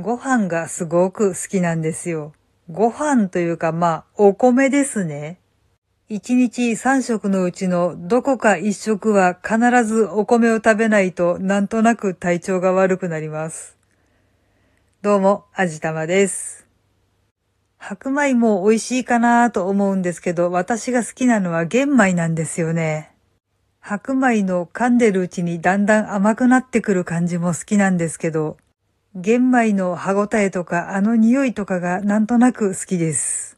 ご飯がすごく好きなんですよ。ご飯というかまあ、お米ですね。一日三食のうちのどこか一食は必ずお米を食べないとなんとなく体調が悪くなります。どうも、あじたまです。白米も美味しいかなと思うんですけど、私が好きなのは玄米なんですよね。白米の噛んでるうちにだんだん甘くなってくる感じも好きなんですけど、玄米の歯ごたえとかあの匂いとかがなんとなく好きです。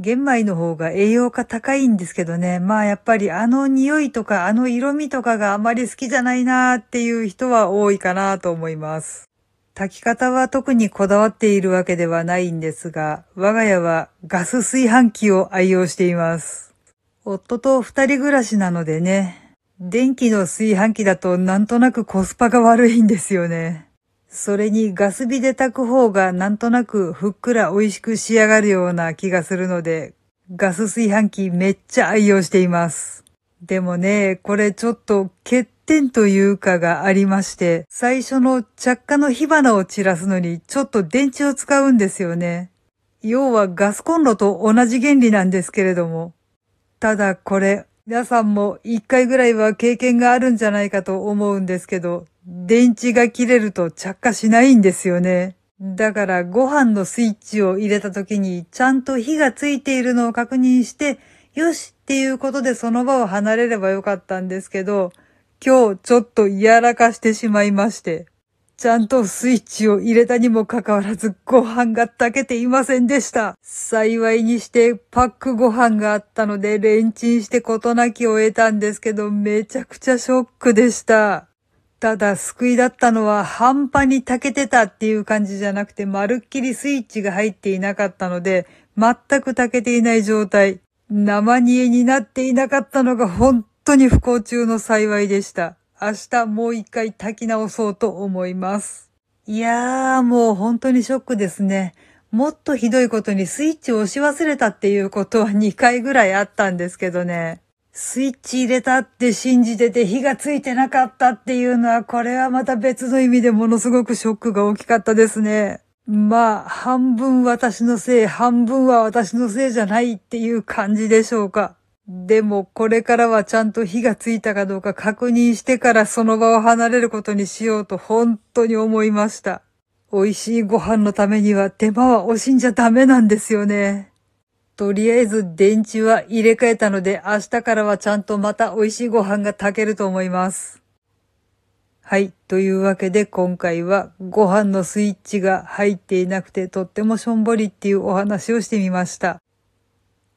玄米の方が栄養価高いんですけどね、まあやっぱりあの匂いとかあの色味とかがあまり好きじゃないなーっていう人は多いかなと思います。炊き方は特にこだわっているわけではないんですが、我が家はガス炊飯器を愛用しています。夫と二人暮らしなのでね、電気の炊飯器だとなんとなくコスパが悪いんですよね。それにガス火で炊く方がなんとなくふっくら美味しく仕上がるような気がするので、ガス炊飯器めっちゃ愛用しています。でもね、これちょっと欠点というかがありまして、最初の着火の火花を散らすのにちょっと電池を使うんですよね。要はガスコンロと同じ原理なんですけれども。ただこれ、皆さんも一回ぐらいは経験があるんじゃないかと思うんですけど、電池が切れると着火しないんですよね。だからご飯のスイッチを入れた時にちゃんと火がついているのを確認して、よしっていうことでその場を離れればよかったんですけど、今日ちょっとやらかしてしまいまして、ちゃんとスイッチを入れたにもかかわらずご飯が炊けていませんでした。幸いにしてパックご飯があったのでレンチンして事なきを得たんですけどめちゃくちゃショックでした。ただ救いだったのは半端に炊けてたっていう感じじゃなくてまるっきりスイッチが入っていなかったので全く炊けていない状態。生煮えになっていなかったのが本当に不幸中の幸いでした。明日もう一回炊き直そうと思います。いやーもう本当にショックですね。もっとひどいことにスイッチを押し忘れたっていうことは2回ぐらいあったんですけどね。スイッチ入れたって信じてて火がついてなかったっていうのは、これはまた別の意味でものすごくショックが大きかったですね。まあ、半分私のせい、半分は私のせいじゃないっていう感じでしょうか。でも、これからはちゃんと火がついたかどうか確認してからその場を離れることにしようと本当に思いました。美味しいご飯のためには手間は惜しんじゃダメなんですよね。とりあえず電池は入れ替えたので明日からはちゃんとまた美味しいご飯が炊けると思います。はい。というわけで今回はご飯のスイッチが入っていなくてとってもしょんぼりっていうお話をしてみました。